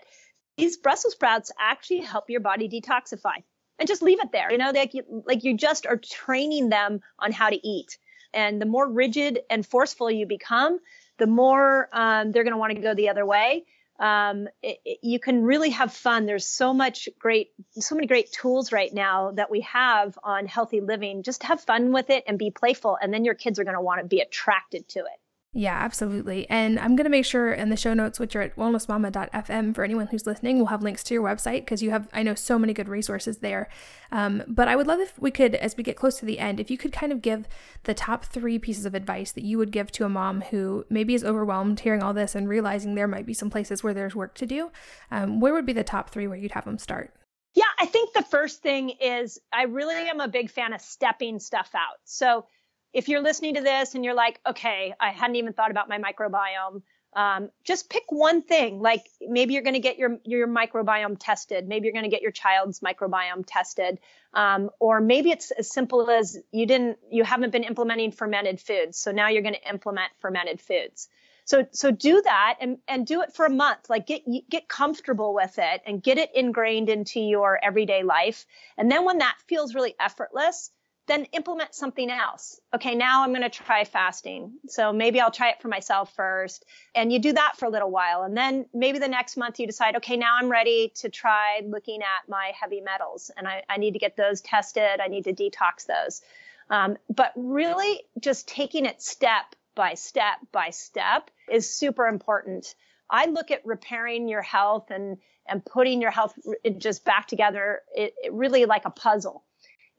these Brussels sprouts actually help your body detoxify and just leave it there. You know, like you, like you just are training them on how to eat. And the more rigid and forceful you become, the more um, they're going to want to go the other way. Um, it, it, you can really have fun. There's so much great, so many great tools right now that we have on healthy living. Just have fun with it and be playful, and then your kids are going to want to be attracted to it. Yeah, absolutely. And I'm going to make sure in the show notes, which are at wellnessmama.fm, for anyone who's listening, we'll have links to your website because you have, I know, so many good resources there. Um, but I would love if we could, as we get close to the end, if you could kind of give the top three pieces of advice that you would give to a mom who maybe is overwhelmed hearing all this and realizing there might be some places where there's work to do. Um, where would be the top three where you'd have them start? Yeah, I think the first thing is I really am a big fan of stepping stuff out. So, if you're listening to this and you're like, okay, I hadn't even thought about my microbiome, um, just pick one thing. Like maybe you're going to get your your microbiome tested. Maybe you're going to get your child's microbiome tested, um, or maybe it's as simple as you didn't you haven't been implementing fermented foods, so now you're going to implement fermented foods. So so do that and and do it for a month. Like get get comfortable with it and get it ingrained into your everyday life. And then when that feels really effortless, then implement something else. Okay, now I'm going to try fasting. So maybe I'll try it for myself first. And you do that for a little while. And then maybe the next month you decide, okay, now I'm ready to try looking at my heavy metals and I, I need to get those tested. I need to detox those. Um, but really just taking it step by step by step is super important. I look at repairing your health and, and putting your health just back together it, it really like a puzzle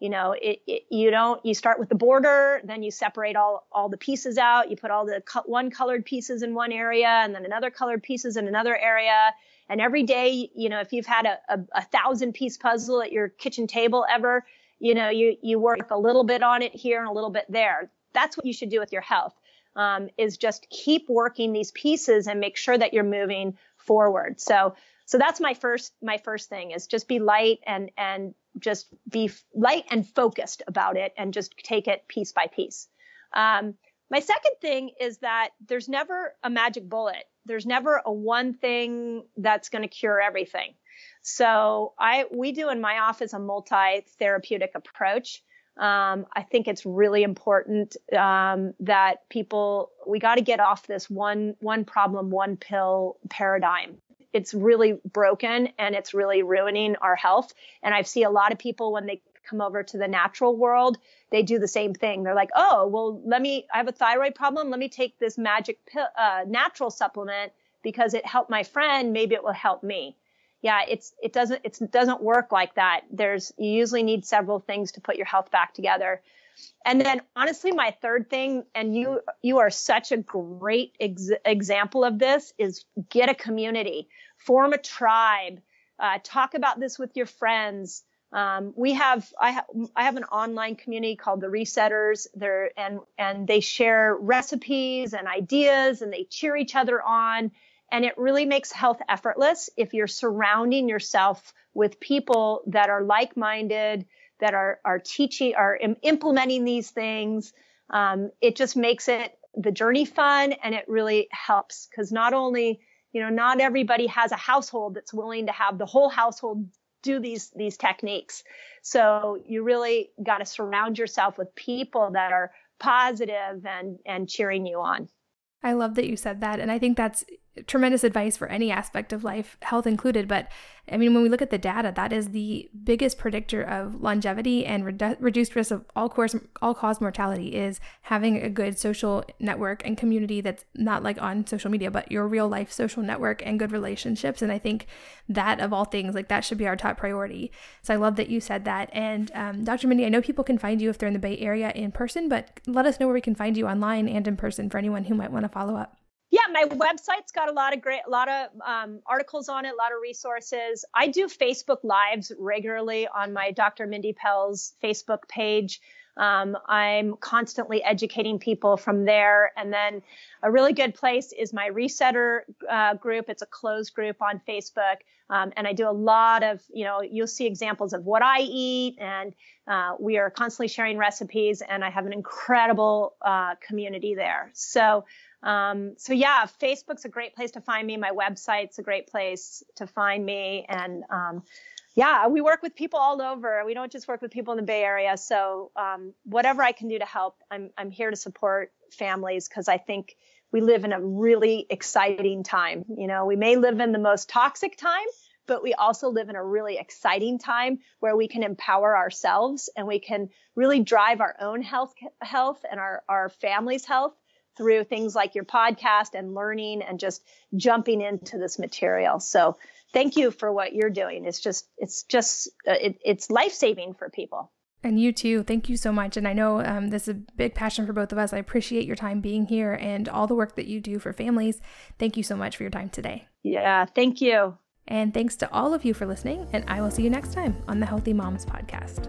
you know it, it, you don't you start with the border then you separate all all the pieces out. You put all the co- one colored pieces in one area and then another colored pieces in another area. And every day you know if you've had a, a, a thousand piece puzzle at your kitchen table ever you know you you work a little bit on it here and a little bit there. That's what you should do with your health um, is just keep working these pieces and make sure that you're moving forward. So so that's my first my first thing is just be light and and just be light and focused about it and just take it piece by piece. Um, my second thing is that there's never a magic bullet. There's never a one thing that's going to cure everything. So I we do in my office a multi-therapeutic approach. Um, I think it's really important um, that people we got to get off this one one problem one pill paradigm it's really broken and it's really ruining our health. And I see a lot of people when they come over to the natural world, they do the same thing. They're like, oh, well, let me, I have a thyroid problem. Let me take this magic pill, uh, natural supplement because it helped my friend. Maybe it will help me. Yeah, it's, it doesn't, it doesn't work like that. There's, you usually need several things to put your health back together. And then honestly, my third thing, and you, you are such a great ex- example of this is get a community, form a tribe, uh, talk about this with your friends. Um, we have, I have, I have an online community called the Resetters there and, and they share recipes and ideas and they cheer each other on. And it really makes health effortless if you're surrounding yourself with people that are like-minded, that are are teaching are Im- implementing these things. Um, it just makes it the journey fun and it really helps because not only you know not everybody has a household that's willing to have the whole household do these these techniques so you really got to surround yourself with people that are positive and and cheering you on I love that you said that. And I think that's tremendous advice for any aspect of life, health included. But I mean, when we look at the data, that is the biggest predictor of longevity and redu- reduced risk of all course, all cause mortality is having a good social network and community that's not like on social media, but your real life social network and good relationships. And I think that of all things, like that should be our top priority. So I love that you said that. And um, Dr. Mindy, I know people can find you if they're in the Bay Area in person, but let us know where we can find you online and in person for anyone who might want to follow up yeah, my website's got a lot of great, a lot of um, articles on it, a lot of resources. I do Facebook Lives regularly on my Dr. Mindy Pelz Facebook page. Um, I'm constantly educating people from there. And then a really good place is my Resetter uh, group. It's a closed group on Facebook. Um, and I do a lot of, you know, you'll see examples of what I eat and uh, we are constantly sharing recipes and I have an incredible uh, community there. So um, so yeah, Facebook's a great place to find me. My website's a great place to find me. And, um, yeah, we work with people all over. We don't just work with people in the Bay Area. So, um, whatever I can do to help, I'm, I'm here to support families because I think we live in a really exciting time. You know, we may live in the most toxic time, but we also live in a really exciting time where we can empower ourselves and we can really drive our own health, health and our, our family's health through things like your podcast and learning and just jumping into this material. So thank you for what you're doing. It's just, it's just, uh, it, it's life saving for people. And you too. Thank you so much. And I know um, this is a big passion for both of us. I appreciate your time being here and all the work that you do for families. Thank you so much for your time today. Yeah, thank you. And thanks to all of you for listening. And I will see you next time on the Healthy Moms Podcast.